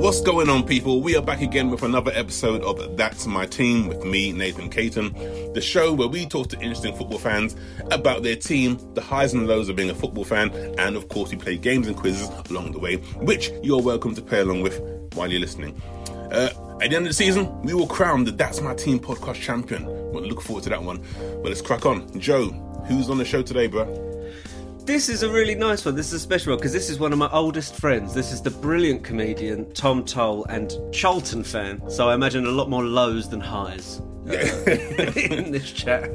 What's going on, people? We are back again with another episode of That's My Team with me, Nathan Caton, the show where we talk to interesting football fans about their team, the highs and lows of being a football fan, and of course, we play games and quizzes along the way, which you're welcome to play along with while you're listening. Uh, at the end of the season, we will crown the That's My Team podcast champion. We'll look forward to that one. But let's crack on. Joe, who's on the show today, bro? This is a really nice one. This is a special one because this is one of my oldest friends. This is the brilliant comedian Tom Toal and Charlton fan. So I imagine a lot more lows than highs uh, in this chat.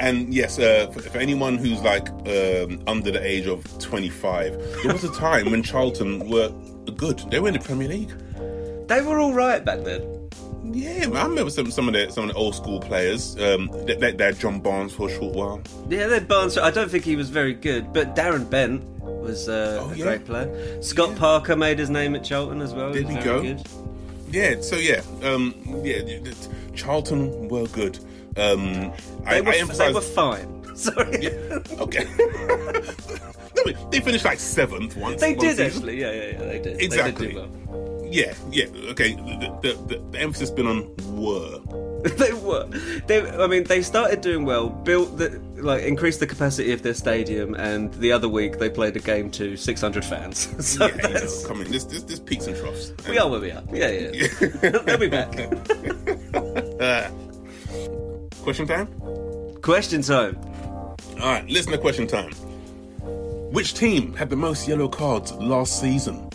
And yes, uh, for, for anyone who's like um, under the age of 25, there was a time when Charlton were good. They were in the Premier League. They were all right back then. Yeah, I remember some some of the some of the old school players. Um, they, they, they had John Barnes for a short while. Yeah, they Barnes. I don't think he was very good, but Darren Bent was uh, Oh, a yeah. great player. Scott Yeah. Parker made his name at Charlton as well. There He we go. good. Yeah, so yeah, um, yeah, Charlton were good. Um, I, They were, I they were fine. Sorry. okay. No, wait, they finished like seventh once. They one did season. actually. Yeah, yeah, yeah. They did. Exactly. They did. Yeah, yeah. Okay. The, the, the, the emphasis has been on were. they were. They, I mean, they started doing well. Built the like increased the capacity of their stadium, and the other week they played a game to 600 fans. so yeah, you know, that's, come in. This, this, this peaks and troughs. we are where we are. Yeah, yeah. They'll be back. Uh, question time. Question time. All right, listen to question time. Which team had the most yellow cards last season?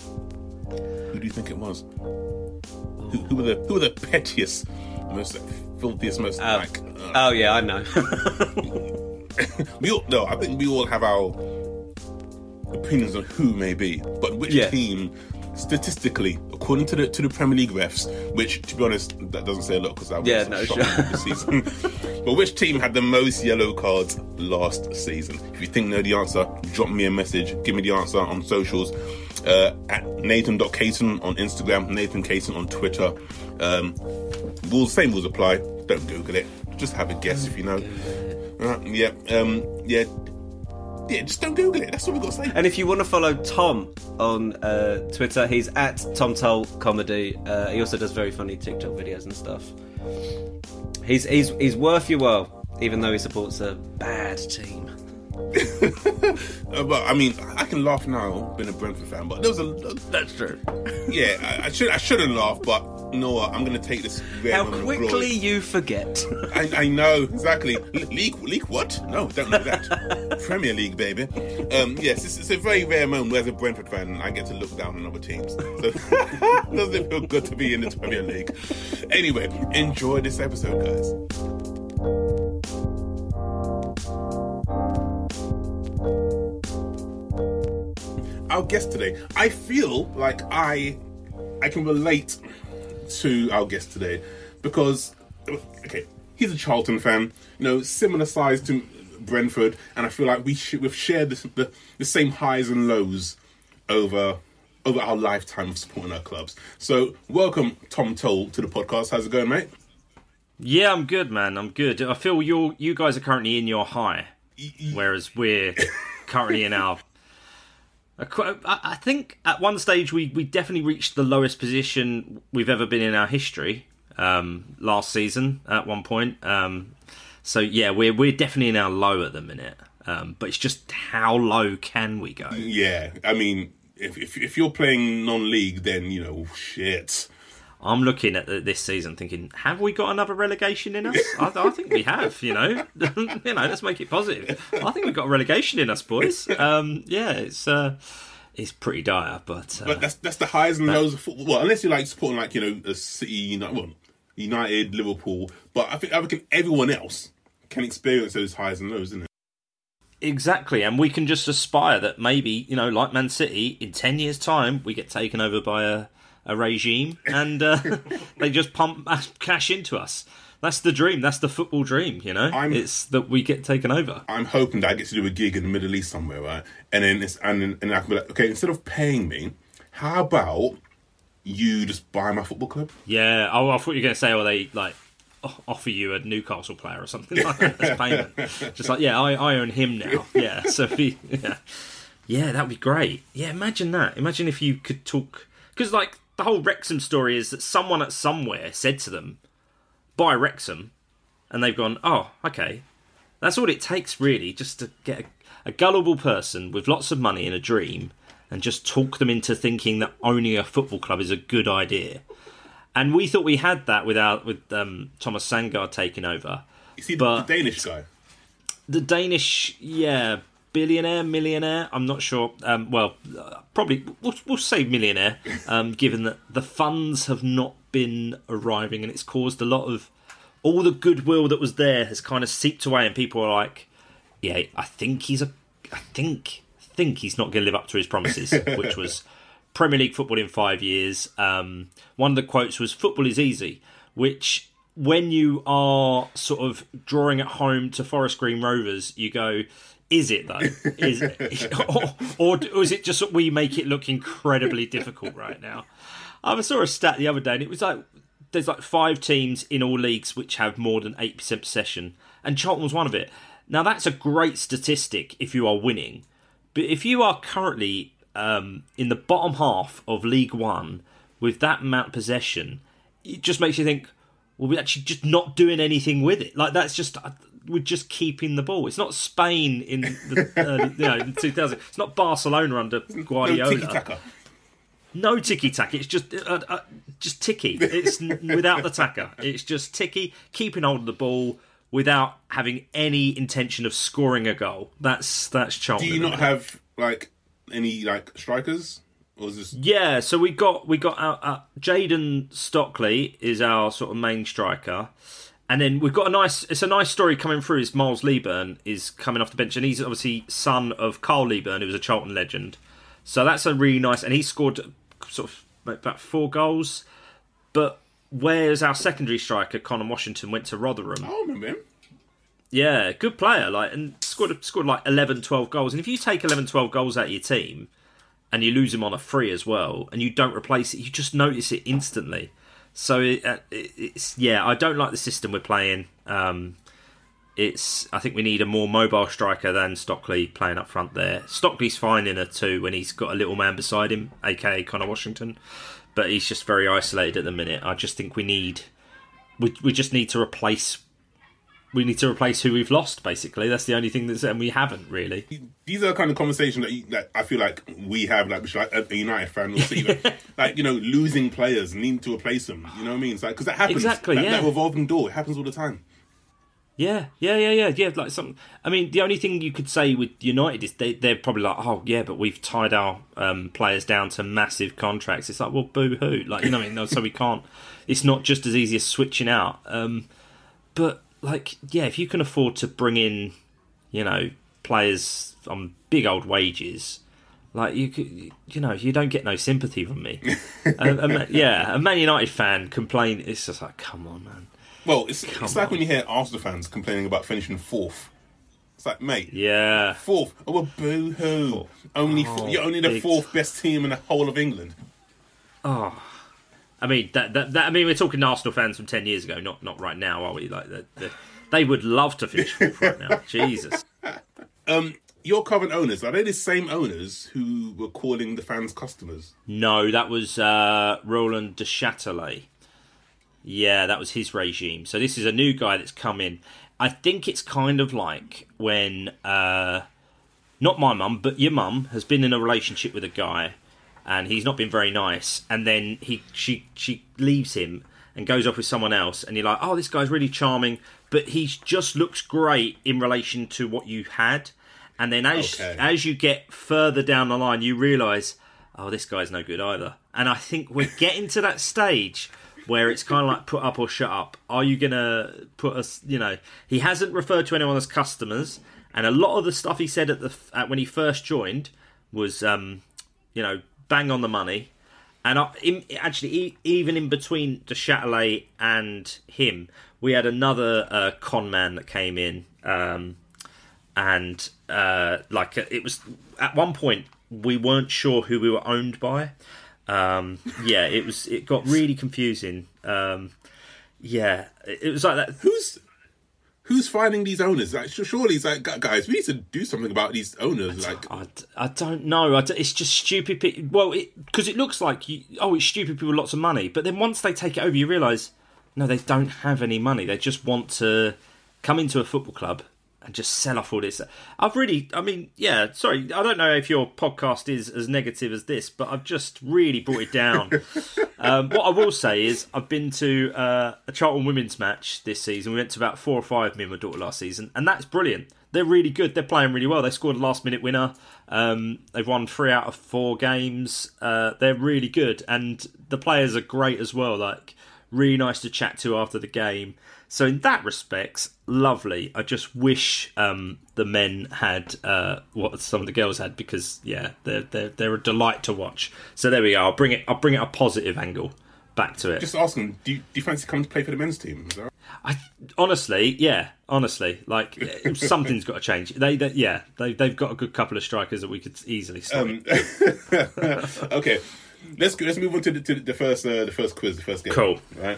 Do you think it was? Who, who were the who were the pettiest, most like, filthiest, most Oh, like? Uh, oh yeah, I know. we all no, I think we all have our opinions on who may be, but which Yeah. team, statistically, according to the to the Premier League refs, which to be honest, that doesn't say a lot because I was Yeah, no, sure. this season. but which team had the most yellow cards last season? If you think know the answer, drop me a message. Give me the answer on socials. Uh, at Nathan.Caton on Instagram, Nathan Caton on Twitter. Um, rules, same rules apply. Don't Google it. Just have a guess if you know. Uh, yeah, um, yeah, yeah. Just don't Google it. That's what we've got to say. and if you want to follow Tom on uh, Twitter, he's at Tom Toal Comedy. Uh, he also does very funny TikTok videos and stuff. He's he's he's worth your while, even though he supports a bad team. But I mean, I can laugh now, being a Brentford fan. But there was a That's true. yeah. I, I should I shouldn't laugh, but you know what? I'm gonna take this. How quickly you forget. I, I know exactly. League, league, what? No, don't know that. Premier League, baby. Um, yes, it's, it's a very rare moment where, as a Brentford fan, I get to look down on other teams. So doesn't it feel good to be in the Premier League? Anyway, enjoy this episode, guys. Our guest today, I feel like I, I can relate to our guest today because okay, he's a Charlton fan, you know, similar size to Brentford, and I feel like we sh- we've shared this, the the same highs and lows over over our lifetime of supporting our clubs. So, welcome Tom Toal to the podcast. How's it going, mate? Yeah, I'm good, man. I'm good. I feel you you guys are currently in your high, whereas we're currently in our. I think at one stage we, we definitely reached the lowest position we've ever been in our history um, last season at one point. Um, so yeah, we're we're definitely in our low at the minute. Um, but it's just how low can we go? Yeah, I mean, if if, if you're playing non-league, then you know, shit. I'm looking at this season thinking, have we got another relegation in us? I, I think we have. You know, you know, let's make it positive. I think we've got a relegation in us, boys. Um, yeah, it's uh, it's pretty dire, but, uh, But that's that's the highs and lows of football. Well, unless you're like supporting like you know a City, United, well, United, Liverpool. But I think I reckon everyone else can experience those highs and lows, isn't it? exactly. And we can just aspire that maybe you know, like Man City, in ten years' time, we get taken over by a a regime and uh, they just pump cash into us. That's the dream. That's the football dream. You know, I'm- it's that we get taken over. I'm hoping that I get to do a gig in the Middle East somewhere, right? And then it's and then, and I can be like, okay, instead of paying me, how about you just buy my football club? Yeah. Oh, I thought you were going to say, well, they like offer you a Newcastle player or something like that as payment. Just like, yeah, I, I own him now. Yeah. So he, yeah, yeah, that'd be great. Yeah, imagine that. Imagine if you could talk because like the whole Wrexham story is that someone at somewhere said to them, "Buy Wrexham," and they've gone, "Oh, okay." That's all it takes, really, just to get a, a gullible person with lots of money and a dream, and just talk them into thinking that owning a football club is a good idea. And we thought we had that with our, with um, Thomas Sandgaard taking over. You see But- the Danish guy. The Danish, yeah, billionaire, millionaire. I'm not sure. Um, well, uh, probably we'll, we'll say millionaire, um, given that the funds have not been arriving, and it's caused a lot of all the goodwill that was there has kind of seeped away, and people are like, "Yeah, I think he's a, I think, think he's not going to live up to his promises," which was Premier League football in five years. Um, one of the quotes was "Football is easy," which when you are sort of drawing at home to Forest Green Rovers, you go, "Is it though? Is it, or, or, is it just that we make it look incredibly difficult right now?" I saw a stat the other day, and it was like there's like five teams in all leagues which have more than eight percent possession, and Charlton was one of it. Now that's a great statistic if you are winning, but if you are currently um, in the bottom half of League One with that amount of possession, it just makes you think, well, we're actually just not doing anything with it. Like that's just uh, we're just keeping the ball. It's not Spain in the uh, you know in 2000. It's not Barcelona under Guardiola. No tiki taka. No ticky tack. It's just uh, uh, just ticky. It's n- without the tacker. It's just ticky, keeping hold of the ball without having any intention of scoring a goal. That's that's Charlton. Do you not have like any like strikers, this? Yeah, so we got we got our, uh, Jayden Stockley is our sort of main striker, and then we've got a nice. It's a nice story coming through. Is Miles Leaburn is coming off the bench, and he's obviously son of Carl Leaburn, who was a Charlton legend. So that's a really nice, and he scored sort of about four goals. But whereas our secondary striker Conor Washington went to Rotherham, I remember him. yeah, good player, like and scored scored like 11, 12 goals. And if you take 11, 12 goals out of your team and you lose him on a free as well, and you don't replace it, you just notice it instantly. So it, uh, it, it's yeah, I don't like the system we're playing. Um, it's I think we need a more mobile striker than Stockley playing up front there. Stockley's fine in a two when he's got a little man beside him, aka Conor Washington, but he's just very isolated at the minute. I just think we need we we just need to replace we need to replace who we've lost. Basically, that's the only thing that's and we haven't really. These are the kind of conversations that, you, that I feel like we have, like, which, like a United fan will see, fan. like you know, losing players, needing to replace them. You know what I mean? It's like because that happens. Exactly, That, yeah. that revolving door. It happens all the time. Yeah, yeah, yeah, yeah, yeah. Like some, I mean, the only thing you could say with United is they they're probably like, oh yeah, but we've tied our um, players down to massive contracts. It's like, well, boo hoo, like you know, what I mean, no, so we can't. It's not just as easy as switching out. Um, but like, yeah, if you can afford to bring in, you know, players on big old wages. Like you, could, you know, you don't get no sympathy from me. a, a yeah, a Man United fan complain. It's just like, come on, man. Well, it's, it's like when you hear Arsenal fans complaining about finishing fourth. It's like, mate, Yeah, fourth. Oh, well, boo hoo. Only Oh, you're only the big- fourth best team in the whole of England. Oh, I mean that, that, that I mean we're talking Arsenal fans from ten years ago, not not right now, are we? Like the, the, they would love to finish fourth right now. Jesus. Um, your current owners are they the same owners who were calling the fans customers? No, that was uh, Roland Duchâtelet. Yeah, that was his regime. So this is a new guy that's come in. I think it's kind of like when uh, not my mum, but your mum has been in a relationship with a guy, and he's not been very nice, and then he she she leaves him and goes off with someone else, and you're like, oh, this guy's really charming, but he just looks great in relation to what you had, and then as Okay. as you get further down the line, you realise, oh, this guy's no good either, and I think we're getting to that stage. Where it's kind of like put up or shut up. Are you gonna put us? You know, he hasn't referred to anyone as customers, and a lot of the stuff he said at the at when he first joined was, um, you know, bang on the money. And I, in, actually, e- even in between Duchâtelet and him, we had another uh, con man that came in, um, and uh, like it was at one point we weren't sure who we were owned by. Um, yeah, it was it got really confusing. Um, yeah, it was like that. Who's who's finding these owners? Like, surely it's like, guys, we need to do something about these owners. Like, I, I don't know. I d it's just stupid. Pe- well, because it, it, looks like you, oh, it's stupid people with lots of money, but then once they take it over, you realise no, they don't have any money. They just want to come into a football club and just sell off all this. I've really, I mean, yeah, sorry, I don't know if your podcast is as negative as this, but I've just really brought it down. um, what I will say is, I've been to uh, a Charlton women's match this season. We went to about four or five, me and my daughter, last season, and that's brilliant. They're really good. They're playing really well. They scored a last minute winner. Um, they've won three out of four games. Uh, they're really good, and the players are great as well. Like, really nice to chat to after the game. So in that respect, lovely. I just wish um, the men had uh, what some of the girls had because yeah, they're they're they're a delight to watch. So there we go. I'll bring it. I'll bring it a positive angle back to it. Just asking, do you, do you fancy coming to play for the men's team? I honestly, yeah, honestly, like something's got to change. They, they, yeah, they they've got a good couple of strikers that we could easily stop. Um, okay, let's let's move on to the, to the first uh, the first quiz, the first game. Cool, right?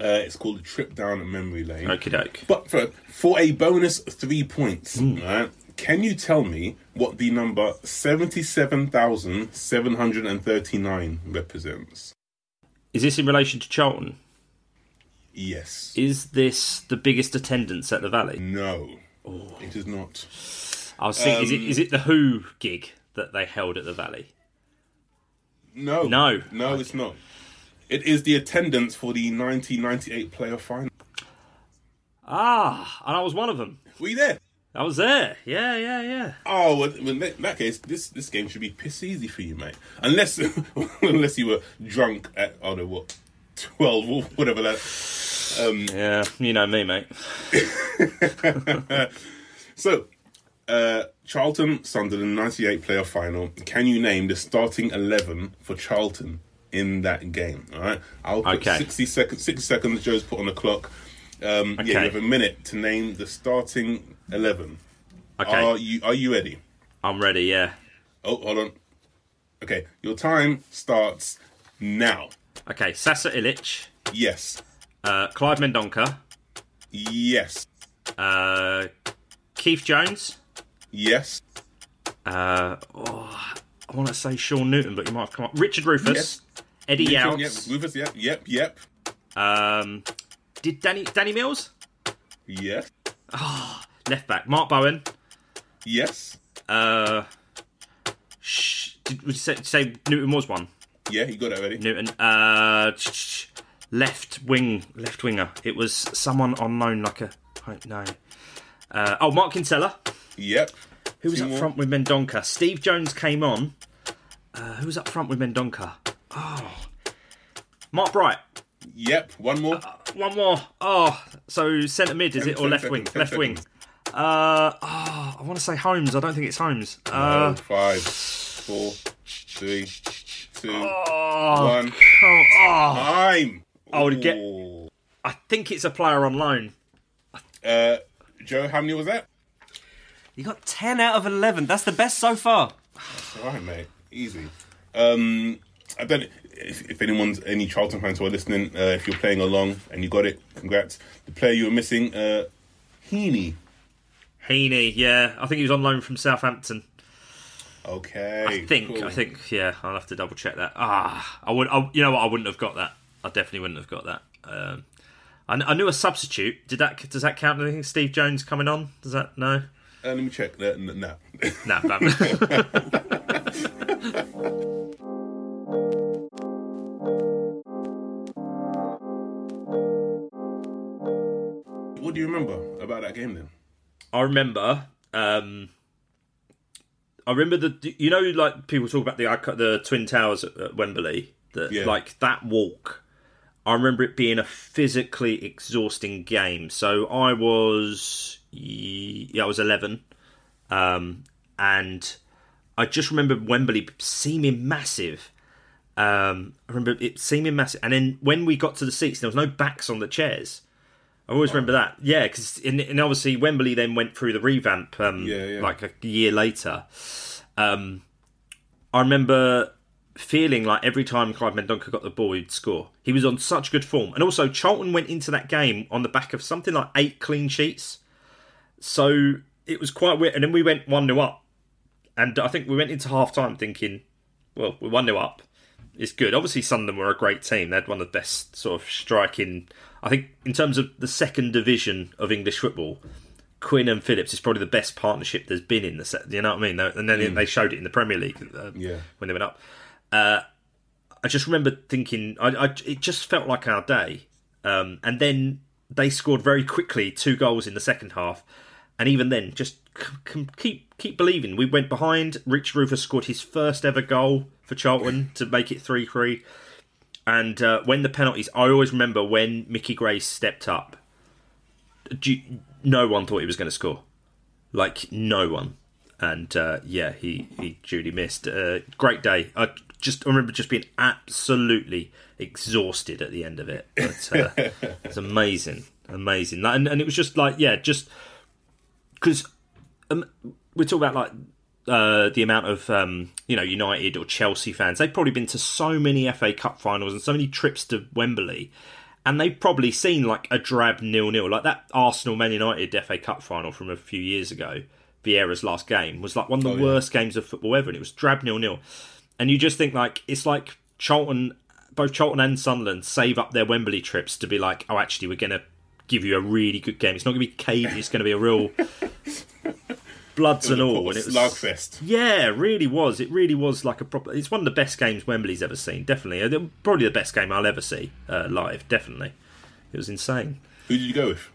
Uh, it's called a trip down a memory lane. Okie doke. But for for a bonus three points, mm. right? Can you tell me what the number seventy-seven thousand seven hundred and thirty-nine represents? Is this in relation to Charlton? Yes. Is this the biggest attendance at the Valley? No, oh. it is not. I was thinking, um, is it is it the Who gig that they held at the Valley? No, no, no, okay. it's not. It is the attendance for the 1998 playoff final. Ah, and I was one of them. Were you there? I was there. Yeah, yeah, yeah. Oh, well, in that case, this this game should be piss easy for you, mate. Unless unless you were drunk at I don't know what twelve or whatever that. Um, yeah, you know me, mate. so, uh, Charlton Sunderland '98 playoff final. Can you name the starting eleven for Charlton in that game. All right, I'll put okay. sixty seconds. Sixty seconds. Joe's put on the clock. Um, okay. Yeah, you have a minute to name the starting eleven. Okay. Are you Are you ready? I'm ready. Yeah. Oh, hold on. Okay, your time starts now. Okay, Sasa Ilic. Yes. Uh, Clive Mendonca. Yes. Uh, Keith Jones. Yes. Uh, oh, I want to say Shaun Newton, but you might have come up. Richard Rufus. Yes. Eddie Newton, Yep. Rufus, yep, yep, yep. Um, did Danny Danny Mills? Yes. Oh, left back. Mark Bowen. Yes. Uh, sh- did, you say, say Newton was one? Yeah, you got it already. Newton. Uh, left wing, left winger. It was someone unknown, like a no. Uh, oh, Mark Kinsella. Yep. Who was Two up more. front with Mendonca? Steve Jones came on. Uh, who was up front with Mendonca? Oh, Mark Bright. Yep, one more. Uh, one more. Oh, so centre mid is ten, it or left seconds, wing? Left wing. Uh, oh, I want to say Holmes. I don't think it's Holmes. Uh, no, five, four, three, two, oh, one. Oh, oh. Time. I would get. I think it's a player on loan. Uh, Joe, how many was that? You got ten out of eleven. That's the best so far. That's all right, mate. Easy. Um, I don't. If, if anyone's any Charlton fans who are listening, uh, if you're playing along and you got it, congrats. The player you were missing, uh, Heaney. Heaney, yeah, I think he was on loan from Southampton. Okay, I think. Cool. I think. Yeah, I'll have to double check that. Ah, I would. I, you know what? I wouldn't have got that. I definitely wouldn't have got that. Um, I, I, knew a substitute. Did that? Does that count? Anything? Steve Jones coming on? Does that? No. Uh, let me check that. No. No. no. what do you remember about that game then? I remember. Um, I remember the you know like people talk about the the twin towers at, Wembley. That yeah. like that walk. I remember it being a physically exhausting game. So I was yeah I was eleven, um, and I just remember Wembley seeming massive. Um, I remember it seeming massive, and then when we got to the seats, there was no backs on the chairs. I always remember that. Yeah, because and obviously Wembley then went through the revamp. Um, yeah, yeah. Like a year later. Um, I remember feeling like every time Clive Mendonca got the ball, he'd score. He was on such good form, and also Charlton went into that game on the back of something like eight clean sheets. So it was quite weird. And then we went one 0 up, and I think we went into half time thinking, well, we're one 0 up. It's good. Obviously, Sunderland were a great team. They had one of the best sort of striking. I think in terms of the second division of English football, Quinn and Phillips is probably the best partnership there's been in the set. You know what I mean? And then mm. they showed it in the Premier League uh, yeah. when they went up. Uh, I just remember thinking, I, I, it just felt like our day. Um, and then they scored very quickly two goals in the second half, and even then, just c- keep keep believing. We went behind. Rich Rufus scored his first ever goal for Charlton to make it three three. And uh, when the penalties, I always remember when Mickey Gray stepped up. No one thought he was going to score, like no one. And uh, yeah, he he duly missed. Uh, great day. I just I remember just being absolutely exhausted at the end of it. But uh, it's amazing, amazing, and and it was just like yeah, just because um, we talk about like uh, the amount of um, you know United or Chelsea fans. They've probably been to so many FA Cup finals and so many trips to Wembley, and they've probably seen like a drab nil nil, like that Arsenal Man United FA Cup final from a few years ago. Vieira's last game was like one of the oh, yeah. worst games of football ever, and it was drab nil nil. And you just think like it's like Charlton, both Charlton and Sunderland save up their Wembley trips to be like, oh, actually, we're going to give you a really good game. It's not going to be cage. It's going to be a real bloods and all. And it was slugfest. Yeah, really was. It really was like a proper. It's one of the best games Wembley's ever seen. Definitely, uh, probably the best game I'll ever see uh, live. Definitely, it was insane. Who did you go with?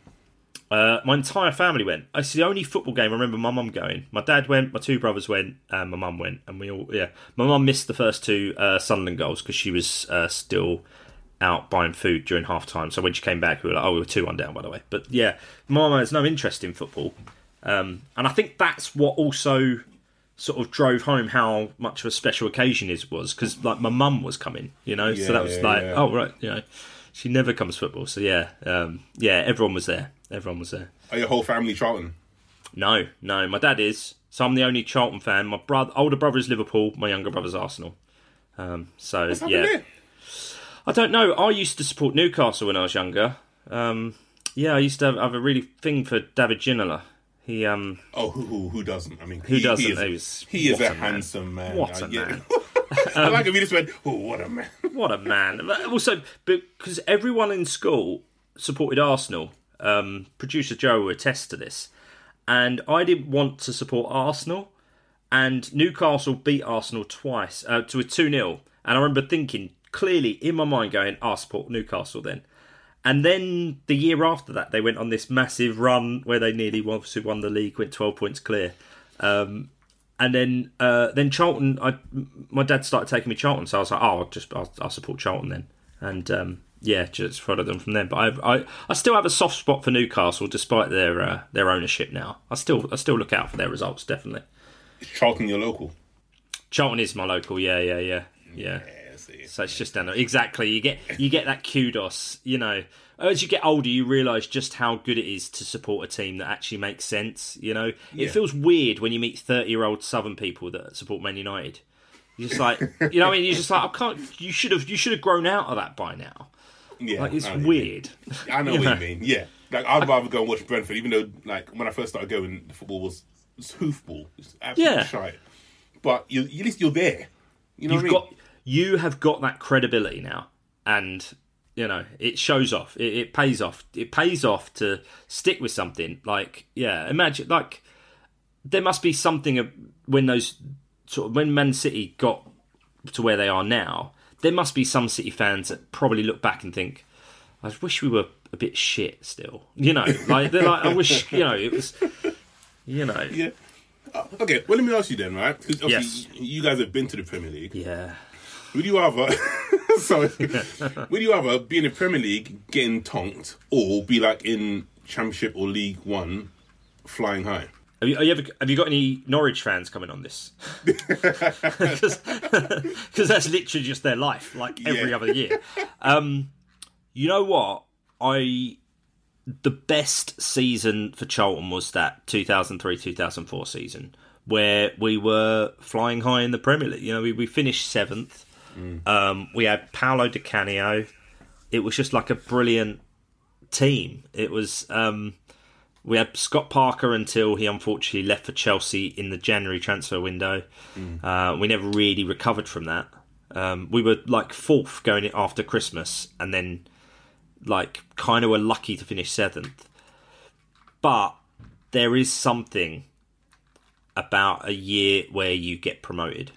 Uh, my entire family went. It's the only football game I remember my mum going. My dad went, my two brothers went, and my mum went, and we all yeah. My mum missed the first two uh, Sunderland goals because she was uh, still out buying food during half time. So when she came back, we were like, oh, we were two one down by the way. But yeah, my mum has no interest in football, um, and I think that's what also sort of drove home how much of a special occasion it was because like my mum was coming, you know. Yeah, so that was yeah, like, yeah. oh right, you know, she never comes football. So yeah, um, yeah, everyone was there. Everyone was there. Are your whole family Charlton? No, no. My dad is, so I'm the only Charlton fan. My brother, older brother is Liverpool. My younger brother's Arsenal. Um, so yeah, there? I don't know. I used to support Newcastle when I was younger. Um, yeah, I used to have, have, a really thing for David Ginola. He um. Oh, who who, who doesn't? I mean, who he, doesn't? He is, he, is a, a handsome man. What a man! I like him. he just went, "Oh, what a man! what a man!" Also, because everyone in school supported Arsenal, um, producer Joe will attest to this. And I didn't want to support Arsenal, and Newcastle beat Arsenal twice uh, to a 2 0. And I remember thinking clearly in my mind, going, I'll support Newcastle then. And then the year after that, they went on this massive run where they nearly obviously won the league, went 12 points clear. Um, and then uh, then Charlton, I, my dad started taking me Charlton, so I was like, oh, I'll just I'll, I'll support Charlton then. And um, yeah, just follow them from there. But I, I, I still have a soft spot for Newcastle, despite their uh, their ownership now. I still I still look out for their results, definitely. Is Charlton your local? Charlton is my local. Yeah, yeah, yeah, yeah. yeah so it's just down there. Exactly. You get you get that kudos. You know, as you get older, you realise just how good it is to support a team that actually makes sense. You know, it yeah. feels weird when you meet thirty year old Southern people that support Man United. You're just like, you know, I mean, you're just like, I can't. You should have, you should have grown out of that by now. Yeah, like it's weird. I know what you mean. Yeah, like I'd rather go and watch Brentford, even though like when I first started going, the football was, was hoofball. It's absolutely yeah. shite. But you, at least you're there. You know You've got you have got that credibility now, and you know it shows off. It, it pays off. It pays off to stick with something. Like yeah, imagine like there must be something when those sort of when Man City got to where they are now there must be some City fans that probably look back and think, I wish we were a bit shit still. You know, like they're like, I wish, you know, it was, you know. Yeah. Uh, okay, well, let me ask you then, right? Because yes. you guys have been to the Premier League. Yeah. Would you rather, sorry, would you rather be in the Premier League getting tonked or be like in Championship or League One flying high? Have you, you ever, have you got any Norwich fans coming on this? Because that's literally just their life, like every yeah. other year. Um, you know what? I the best season for Charlton was that 2003 2004 season where we were flying high in the Premier League. You know, we, we finished seventh. Um, we had Paolo Di Canio. It was just like a brilliant team. It was. Um, we had Scott Parker until he unfortunately left for Chelsea in the January transfer window. Uh, we never really recovered from that. Um, we were like fourth going in after Christmas, and then like kind of were lucky to finish seventh. But there is something about a year where you get promoted.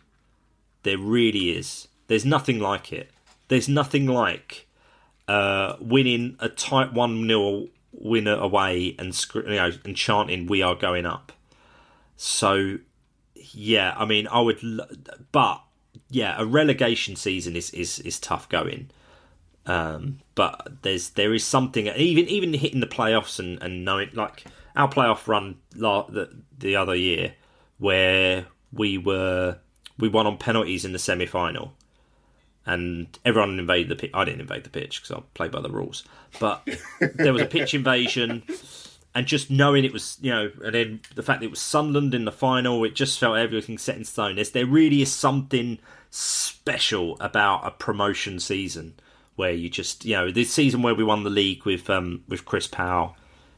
There really is. There's nothing like it. There's nothing like uh, winning a tight one 0 winner away and you know and chanting "We are going up." So, yeah, I mean, I would, but yeah, a relegation season is is is tough going. Um, but there's there is something even even hitting the playoffs and and knowing like our playoff run la- the the other year where we were we won on penalties in the semi final and everyone invaded the pitch. I didn't invade the pitch because I play by the rules, but there was a pitch invasion, and just knowing it was, you know, and then the fact that it was Sunderland in the final, it just felt everything set in stone. There's, there really is something special about a promotion season where you just, you know, this season where we won the league with um with Chris Powell.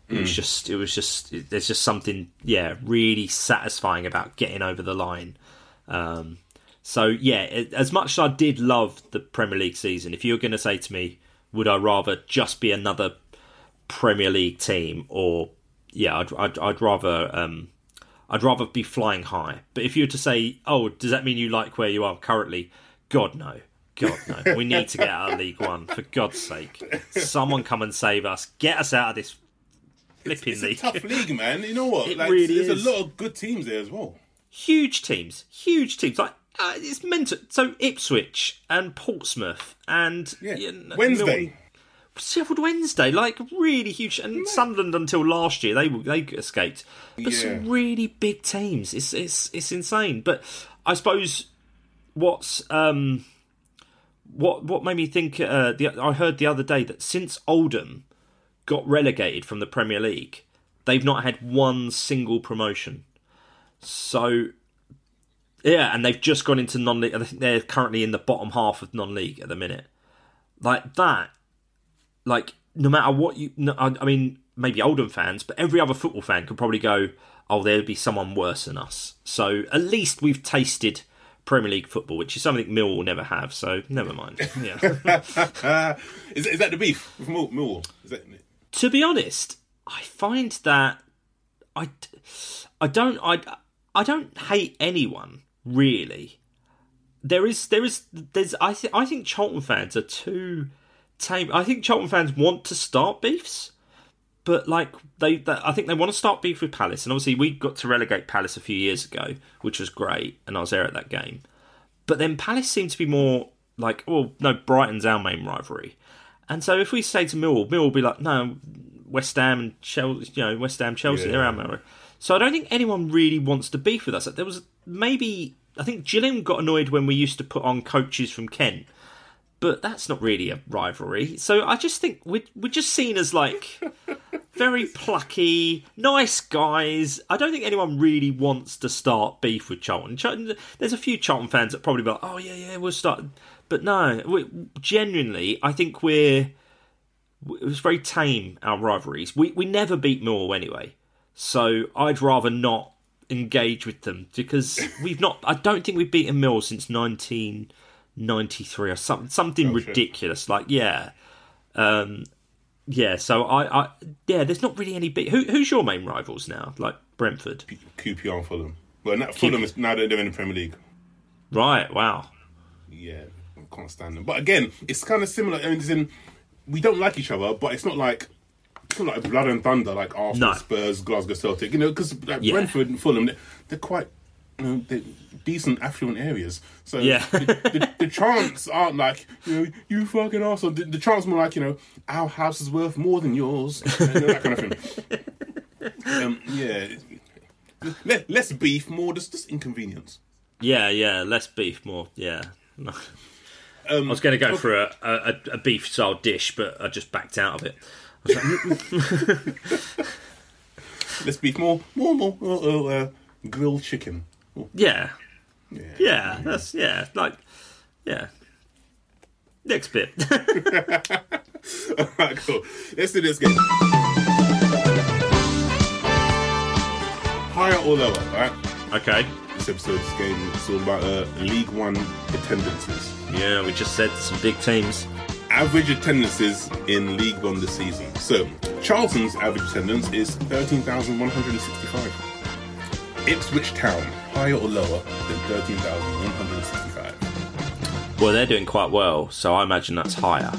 It was just, it was just, there's just something, yeah, really satisfying about getting over the line. Um, so yeah, it, as much as I did love the Premier League season, if you were going to say to me, would I rather just be another Premier League team, or yeah, I'd I'd, I'd rather um, I'd rather be flying high. But if you were to say, oh, does that mean you like where you are currently? God no. God no. We need to get out of League One for God's sake. Someone come and save us. Get us out of this flipping It's a league. tough league, man. You know what? It like, really there's is. a lot of good teams there as well. huge teams, huge teams. Like uh, it's mental. So Ipswich and Portsmouth and Yeah. you know, Wednesday. Milton- Sheffield Wednesday, like really huge, and Sunderland until last year they they escaped. But some really big teams. It's it's it's insane. But I suppose what's um what what made me think uh, the I heard the other day that since Oldham got relegated from the Premier League, they've not had one single promotion. So yeah, and they've just gone into non-league. I think they're currently in the bottom half of non-league at the minute. Like that, like no matter what you, no, I, I mean, maybe Oldham fans, but every other football fan could probably go, "Oh, there'd be someone worse than us." So at least we've tasted Premier League football, which is something Mill will never have. So never mind. Yeah. Uh, is, is that the beef with Mill-? Is that to be honest, I find that I, I don't I, I don't hate anyone really. There is there is there's I think I think Charlton fans are too tame. I think Charlton fans want to start beefs, but like they, they I think they want to start beef with Palace, and obviously we got to relegate Palace a few years ago, which was great, and I was there at that game. But then Palace seemed to be more like, oh no, Brighton's our main rivalry. And so if we say to Millwall, Millwall will be like, no, West Ham and Chelsea, you know, West Ham, Chelsea, Yeah. they're our main. So I don't think anyone really wants to beef with us. There was maybe I think Gillingham got annoyed when we used to put on coaches from Kent, but that's not really a rivalry. So I just think we're we're just seen as like very plucky, nice guys. I don't think anyone really wants to start beef with Charlton. Charlton there's a few Charlton fans that probably be like, oh yeah, yeah, we'll start. But no, we, genuinely, I think we're it was very tame our rivalries. We we never beat Millwall anyway, so I'd rather not engage with them because we've not. I don't think we've beaten Mill since 1993 or something something Oh, shit. ridiculous. Like yeah, um, yeah. So I, I yeah. There's not really any big. Who, who's your main rivals now? Like Brentford, QPR and Fulham? Well, now, Fulham is now that they're in the Premier League. right? Wow. Yeah, I can't stand them. But again, it's kind of similar. I mean, in, we don't like each other, but it's not like not like blood and thunder like Arsenal, No. Spurs, Glasgow Celtic. You know, because like Yeah. Brentford and Fulham, they're, they're quite you know, they're decent affluent areas. So Yeah. the, the, the chants aren't like you know you fucking asshole. The, the chants more like you know our house is worth more than yours, and, you know, that kind of thing. um, yeah. Let, less beef, more just, just inconvenience. Yeah, yeah. Less beef, more. Yeah. No. I Um, was going to go for a, a, a beef style dish, but I just backed out of it. Let's beef more, more, more, uh, uh, grilled chicken. Oh, Yeah, yeah. yeah. That's yeah. Like yeah. Next bit. All right, cool. Let's do this game. Higher or lower, right? okay. This episode, episode's game is all about uh, League One attendances. Yeah, we just said some big teams. Average attendances in League One this season. So, Charlton's average attendance is 13,165. Ipswich Town, higher or lower than 13,165? Well, they're doing quite well, so I imagine that's higher.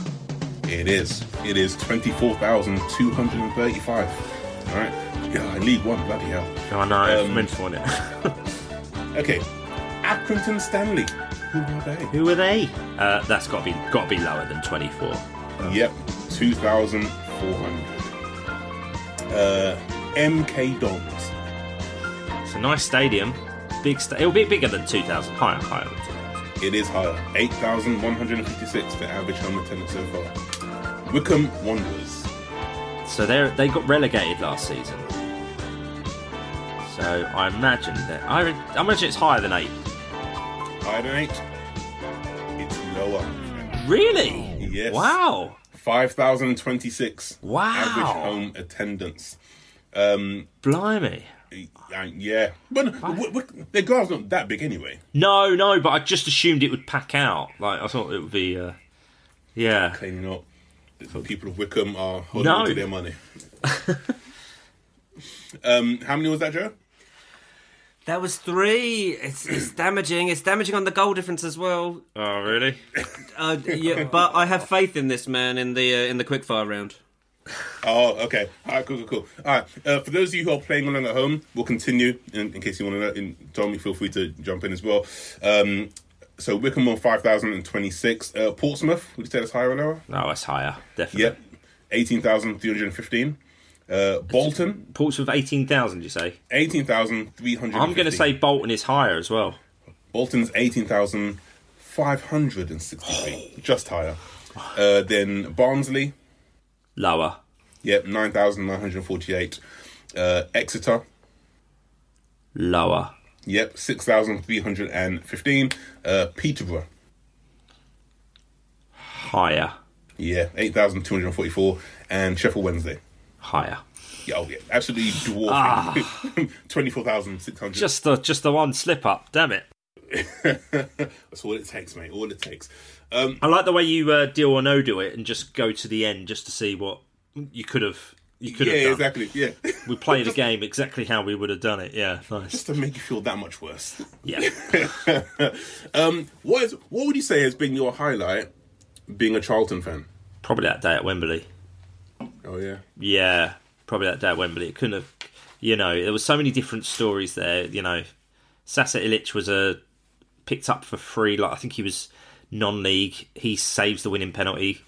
It is. It is 24,235. All right. Yeah, League One, bloody hell. I know, it's Um, mental, isn't it? Okay. Accrington Stanley. Who are they? Who are they? Uh, that's got to be got to be lower than 24. Yep, 2,400. Uh, MK Dons. It's a nice stadium. Big. Sta- It'll be bigger than 2,000. Higher, higher. It is higher. 8,156 the average home attendance so far. Wycombe Wanderers. So they they got relegated last season. So I imagine that I, I imagine it's higher than eight. 8. It's lower. Really? Yes. Wow. 5,026 Wow. average home attendance. Um, Blimey. yeah. But w- their ground's not that big anyway. No, no, but I just assumed it would pack out. Like I thought it would be. Uh, yeah. Cleaning up. The people of Wycombe are holding No. on to their money. um, how many was that, Joe? That was three. It's, it's damaging. It's damaging on the goal difference as well. Oh really? Uh, yeah, but I have faith in this man in the uh, in the quickfire round. Oh, okay. All right, cool, cool, cool. All right. Uh, for those of you who are playing along at home, we'll continue. In, in case you want to know, in, Tommy, feel free to jump in as well. Um, so Wycombe on 5,026. Uh, Portsmouth, would you say that's higher or lower? No, that's higher. Definitely. Yep. 18,315. Uh, Bolton, Portsmouth eighteen thousand. You say? 18,300. I'm going to say Bolton is higher as well. Bolton's 18,563. just higher. Uh, then Barnsley, Lower. yep, 9,948. Uh, Exeter, Lower. Yep, 6,315. Uh, Peterborough, Higher. yeah, 8,244. And Sheffield Wednesday. Higher. Yeah, oh, yeah, absolutely dwarfing. 24,600. Ah. Just the just the one slip up. Damn it. That's all it takes, mate. All it takes. Um, I like the way you uh, deal or no do it and just go to the end just to see what you could have. You could yeah, have done. exactly. Yeah. We play the game exactly how we would have done it. Yeah, nice. Just to make you feel that much worse. Yeah. um, what is? What would you say has been your highlight being a Charlton fan? Probably that day at Wembley. Oh yeah. Yeah, probably that day at Wembley. It couldn't have, you know, there was so many different stories there. You know, Sasa Ilic was a picked up for free. Like I think he was non-league. He saves the winning penalty.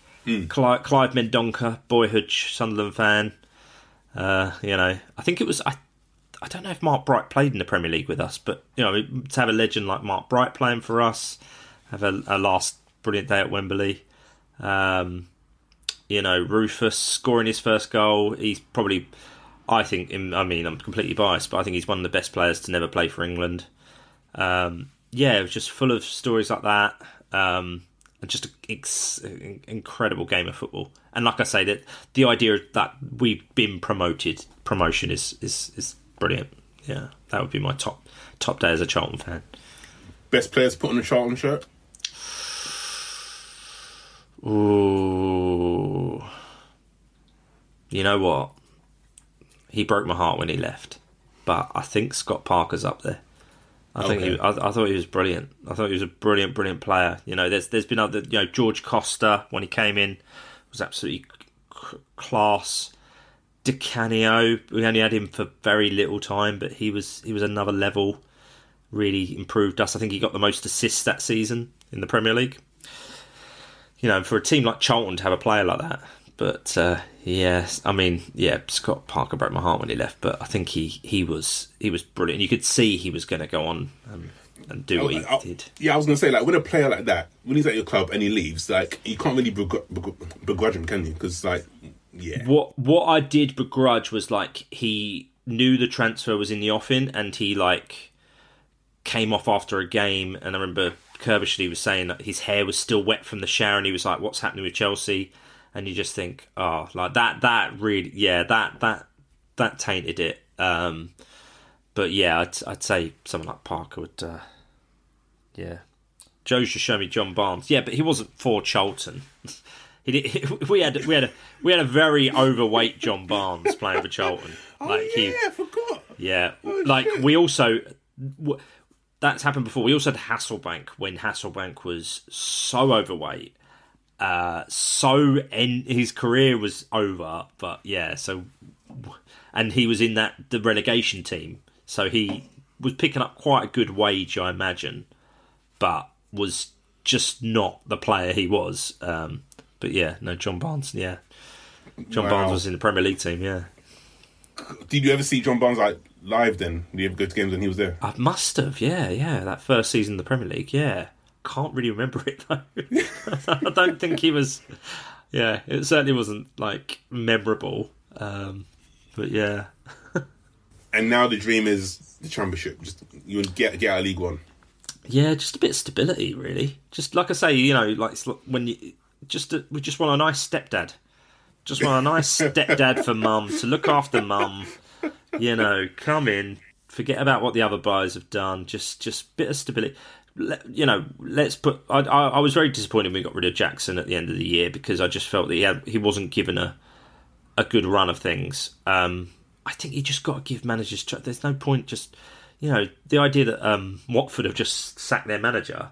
Clive, Clive Mendonca, boyhood Sunderland fan. Uh, you know, I think it was. I, I don't know if Mark Bright played in the Premier League with us, but you know, to have a legend like Mark Bright playing for us, have a, a last brilliant day at Wembley. Um, you know, Rufus scoring his first goal. He's probably, I think, I mean, I'm completely biased, but I think he's one of the best players to never play for England. Um, yeah, it was just full of stories like that. Um, and just an incredible game of football. And like I say, that the idea that we've been promoted, promotion is is is brilliant. Yeah, that would be my top top day as a Charlton fan. Best players put on a Charlton shirt. Ooh. You know what? He broke my heart when he left, but I think Scott Parker's up there. I oh, think he, I, I thought he was brilliant. I thought he was a brilliant, brilliant player. You know, there's there's been other, you know, George Costa when he came in was absolutely c- class. Di Canio, we only had him for very little time, but he was he was another level. Really improved us. I think he got the most assists that season in the Premier League you know, for a team like Charlton to have a player like that. But uh, yes, I mean, yeah, Scott Parker broke my heart when he left, but I think he, he was he was brilliant. You could see he was going to go on um, and do what he I- I- did. Yeah, I was gonna say like when a player like that, when he's at your club and he leaves, like you can't really begr- begr- begrudge him, can you? Because like, yeah, What what I did begrudge was like he knew the transfer was in the offing and he like came off after a game, and I remember Curbishley was saying that his hair was still wet from the shower, and he was like, "What's happening with Chelsea?" And you just think, "Oh, like that, that really, yeah, that that that tainted it." Um, but yeah, I'd, I'd say someone like Parker would, uh, yeah. Joe's just showing me John Barnes. Yeah, but he wasn't for Charlton. He did, we had we had a we had a very overweight John Barnes playing for Charlton. Oh Like yeah, he, I forgot. yeah, Oh, like shit. we also w- that's happened before. We also had Hasselbaink when Hasselbaink was so overweight, uh, so and his career was over. But yeah, so and he was in that the relegation team, so he was picking up quite a good wage, I imagine, but was just not the player he was. Um, but yeah, no, John Barnes, yeah, John Wow. Barnes was in the Premier League team, yeah. Did you ever see John Barnes like live? Then did you ever go to games when he was there? I must have, yeah, yeah. That first season of the Premier League, yeah. Can't really remember it though. I don't think he was. Yeah, it certainly wasn't like memorable. Um, but yeah, And now the dream is the championship. Just you would get get of League One. yeah, just a bit of stability, really. Just like I say, you know, like when you just a, we just want a nice stepdad. Just want a nice stepdad for mum to look after mum. You know, come in, forget about what the other buyers have done. Just just bit of stability. You know, let's put. I, I, I was very disappointed when we got rid of Jackson at the end of the year because I just felt that he had, he wasn't given a a good run of things. Um, I think you just got to give managers. There's no point just you know the idea that um, Watford have just sacked their manager.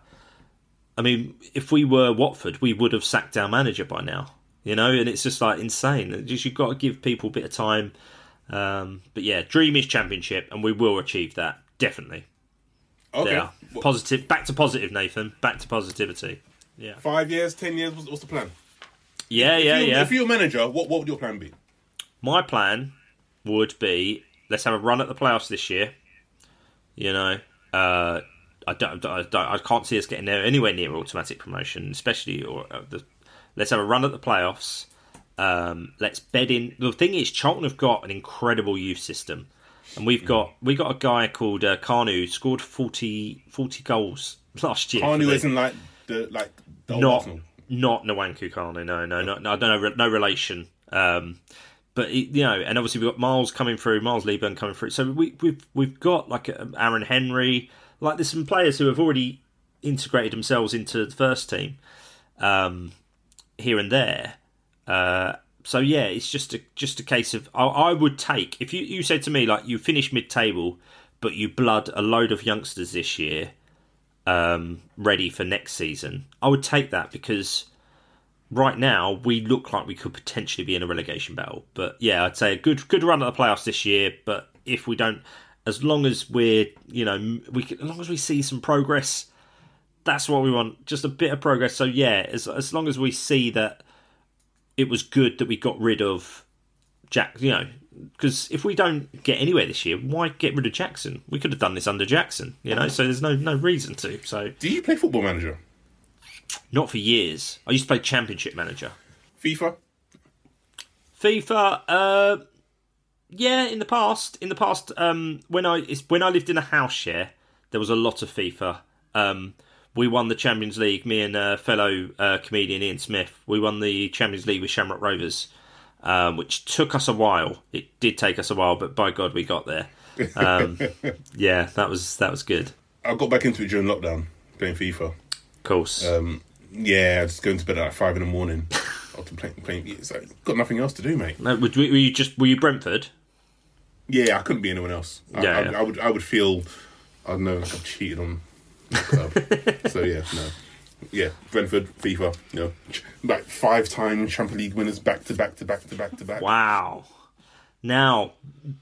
I mean, if we were Watford, we would have sacked our manager by now. You know, and it's just like insane. It's Just you've got to give people a bit of time. Um, but yeah, dream is championship, and we will achieve that definitely. Okay. What, positive. Back to positive, Nathan. Back to positivity. Yeah, Five years, ten years. What's, what's the plan? yeah, yeah, if you're, yeah. If you're a manager, what what would your plan be? My plan would be let's have a run at the playoffs this year. You know, uh, I don't, I don't, I can't see us getting there anywhere near automatic promotion, especially or uh, the. Let's have a run at the playoffs. Um, let's bed in. The thing is, Charlton have got an incredible youth system, and we've got we got a guy called uh, Kanu who scored 40, 40 goals last year. Kanu isn't like the like the not Arsenal. not Nwankwo Kanu. No, no, no, no. I don't know. No relation. Um, but you know, and obviously we've got Miles coming through, Miles Leaburn coming through. So we, we've we've got like um, Aaron Henry. Like there's some players who have already integrated themselves into the first team, um, here and there. Uh, so yeah, it's just a just a case of I, I would take if you you said to me like you finish mid table, but you blood a load of youngsters this year um, ready for next season, I would take that because right now we look like we could potentially be in a relegation battle. But yeah, I'd say a good good run at the playoffs this year. But if we don't, as long as we're you know we as long as we see some progress, that's what we want. Just a bit of progress. So yeah, as as long as we see that it was good that we got rid of Jack, you know. Because if we don't get anywhere this year, why get rid of Jackson? We could have done this under Jackson, you know. So there's no no reason to. So Do you play Football Manager? not for years. I used to play Championship Manager. FIFA? FIFA, uh, yeah, in the past, in the past, um, when I when I lived in a house share, there was a lot of FIFA. Um, we won the Champions League. Me and uh, fellow uh, comedian Ian Smith, we won the Champions League with Shamrock Rovers, um, which took us a while. It did take us a while, but by God, we got there. Um, yeah, that was that was good. I got back into it during lockdown, playing FIFA. Of course. Um, yeah, I just going to bed at like five in the morning. After playing, playing, it's like, got nothing else to do, mate. no, were, were you just were you Brentford? Yeah, I couldn't be anyone else. I, Yeah, I, yeah. I would, I would feel, I don't know, like I've cheated on so yeah, no, yeah, Brentford, FIFA, you know, like five-time Champions League winners, back to back to back to back to back. Wow. Now,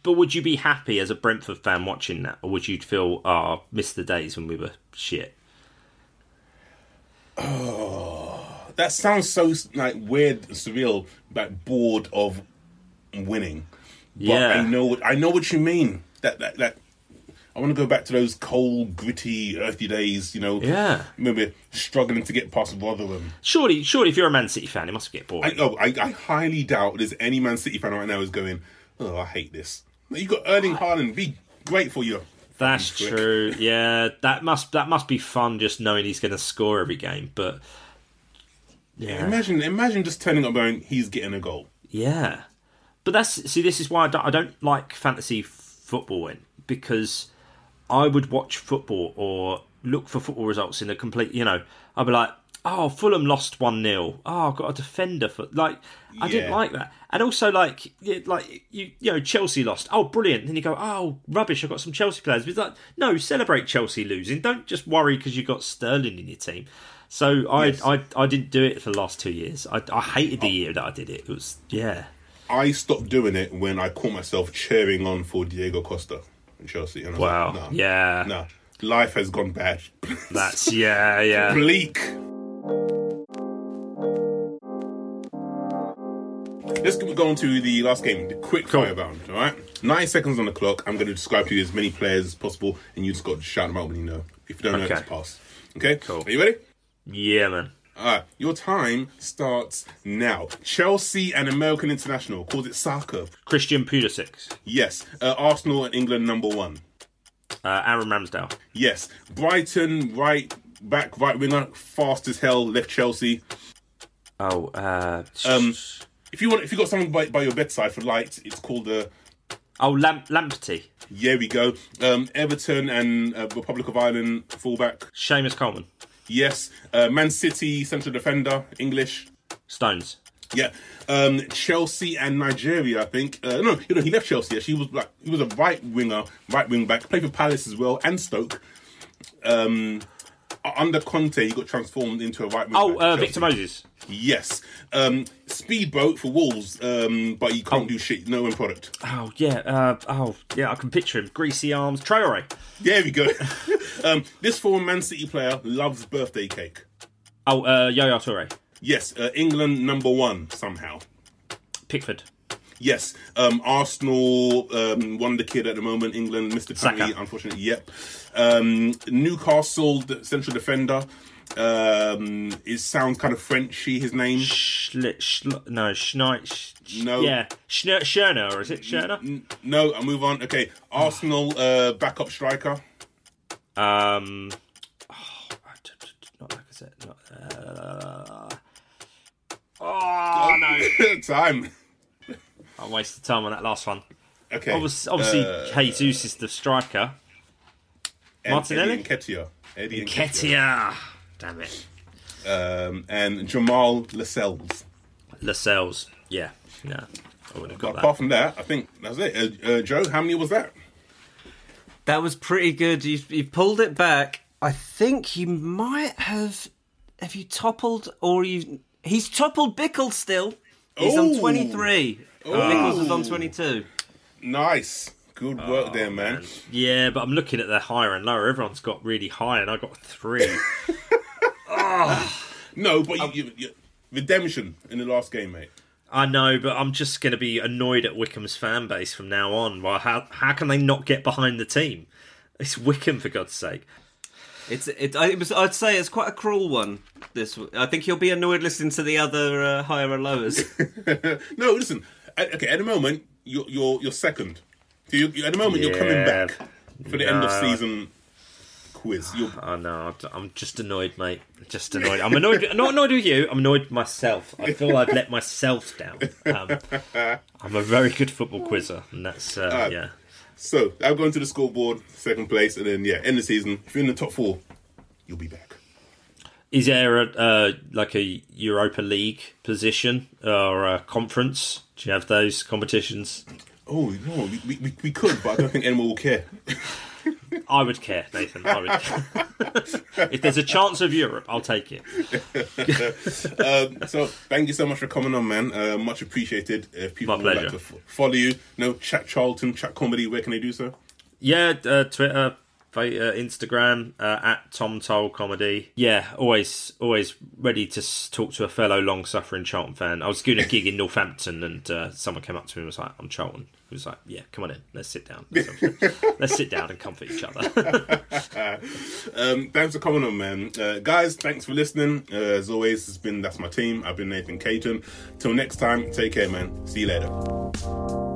but would you be happy as a Brentford fan watching that, or would you feel, ah, oh, missed the days when we were shit? Oh, that sounds so like weird, surreal, like bored of winning. But Yeah. I know what I know what you mean. That that that. I want to go back to those cold, gritty, earthy days. You know, Yeah. Remember struggling to get past Rotherham. Surely, surely, if you're a Man City fan, it must get I, boring. oh, I, I highly doubt there's any Man City fan right now who's going, oh, I hate this. You got Erling Haaland, be grateful you're That's true. Yeah, that must that must be fun just knowing he's going to score every game. But yeah, Imagine, imagine just turning up going, he's getting a goal. yeah. But that's see, this is why I don't, I don't like fantasy footballing because I would watch football or look for football results in a complete. You know, I'd be like, oh, Fulham lost one 0 Oh, I've got a defender for like. I didn't like that, and also like, yeah, like you, you know, Chelsea lost. Oh, brilliant! Then you go, oh, rubbish! I've got some Chelsea players. But it's like, no, celebrate Chelsea losing. Don't just worry because you've got Sterling in your team. So I, Yes. I, I didn't do it for the last two years. I, I hated the year that I did it. It was yeah. I stopped doing it when I caught myself cheering on for Diego Costa Chelsea. And Wow. like, nah, Yeah. Nah, life has gone bad. That's yeah, yeah. bleak. Let's go on to the last game, the quick Cool. fire round. All right, nine seconds on the clock. I'm going to describe to you as many players as possible, and you just got to shout them out when you know. If you don't know, Okay. just pass. Okay, Cool. Are you ready? Yeah, man. Right, your time starts now. Chelsea and American International called it soccer. Christian Pulisic, Yes. Uh, Arsenal and England number one. uh, Aaron Ramsdale, Yes. Brighton right back right winger, fast as hell. Left Chelsea. oh, uh, Um, If you want, if you got someone by, by your bedside for light, it's called the. oh, Lamp Lamptey, Yeah, we go. Um, Everton and uh, Republic of Ireland fullback. Seamus Coleman, Yes. Uh, Man City central defender, English. Stones, Yeah. Um, Chelsea and Nigeria, I think. Uh, no, you know, he left Chelsea. Actually, he was like he was a right winger, right wing back. Played for Palace as well and Stoke. Um, under Conte, he got transformed into a right wing. oh, uh. Victor Moses, Yes. Um, speedboat for Wolves, um, but you can't do shit. No end product. oh yeah, uh, oh yeah, I can picture him, greasy arms, Traore, There we go. um, this former Man City player loves birthday cake. oh, uh, Yaya Toure, Yes, uh, England number one somehow. Pickford, Yes, um, Arsenal um, wonder kid at the moment. England, Mr. Penny, unfortunately. Yep. Um, Newcastle the central defender. Um, it sounds kind of Frenchy. His name. Schl- Schl- no, Schneid, Sch- No. yeah, Schner- Scherner, or is it Scherner? N- No, I'll move on. Okay, Arsenal uh, backup striker. Um, oh, not like I said, not, uh, oh no, Time. I wasted time on that last one. Okay. Obviously, obviously uh, Jesus is the striker. And Martinelli? Eddie Nketiah. Eddie Nketiah. Ketia, damn it, Um, and Jamal Lascelles. Lascelles. Yeah, no, I would have But got that. apart from that, I think that's it. Uh, uh, Joe, how many was that? That was pretty good. You you pulled it back. I think you might have. Have you toppled or you? He's toppled Bickle still. He's Ooh. on twenty three. Bickles is on twenty two. Nice. Good work there, man. Yeah, but I'm looking at the higher and lower. Everyone's got really high, and I got three. No, but you, you, you, redemption in the last game, mate. I know, but I'm just going to be annoyed at Wycombe's fan base from now on. Well, how how can they not get behind the team? It's Wickham for God's sake. It's it. I, it was. I'd say it's quite a cruel one. This. I think you'll be annoyed listening to the other uh, higher and lowers. No, listen. Okay, at the moment you're you're, you're second. You, you- at the moment you're coming back for the end of season quiz. You're, I know. I'm just annoyed, mate. Just annoyed. I'm annoyed. I'm not annoyed with you. I'm annoyed with myself. I feel I've let myself down. Um, I'm a very good football quizzer, and that's uh, yeah. so I'm going to the scoreboard, second place, and then yeah, end the season. If you're in the top four, you'll be back. Is there a, uh, like a Europa League position or a conference? Do you have those competitions? Oh no, we, we, we could, but I don't think anyone will care. I would care, Nathan. I would care. if there's a chance of Europe, I'll take it. um, so thank you so much for coming on, man. Uh, much appreciated. If people My would like pleasure. to f- follow you, no chat Charlton, chat comedy, where can they do so? Yeah, uh, Twitter, uh, Instagram uh, at Tom Toal Comedy. Yeah, always, always ready to talk to a fellow long-suffering Charlton fan. I was doing a gig in Northampton, and uh, someone came up to me and was like, "I'm Charlton." He was like, "Yeah, come on in, let's sit down. Let's, let's sit down and comfort each other." Um, thanks for coming on, man. Uh, guys, thanks for listening. Uh, as always, it's been That's My Team. I've been Nathan Caton. Till next time, take care, man. See you later.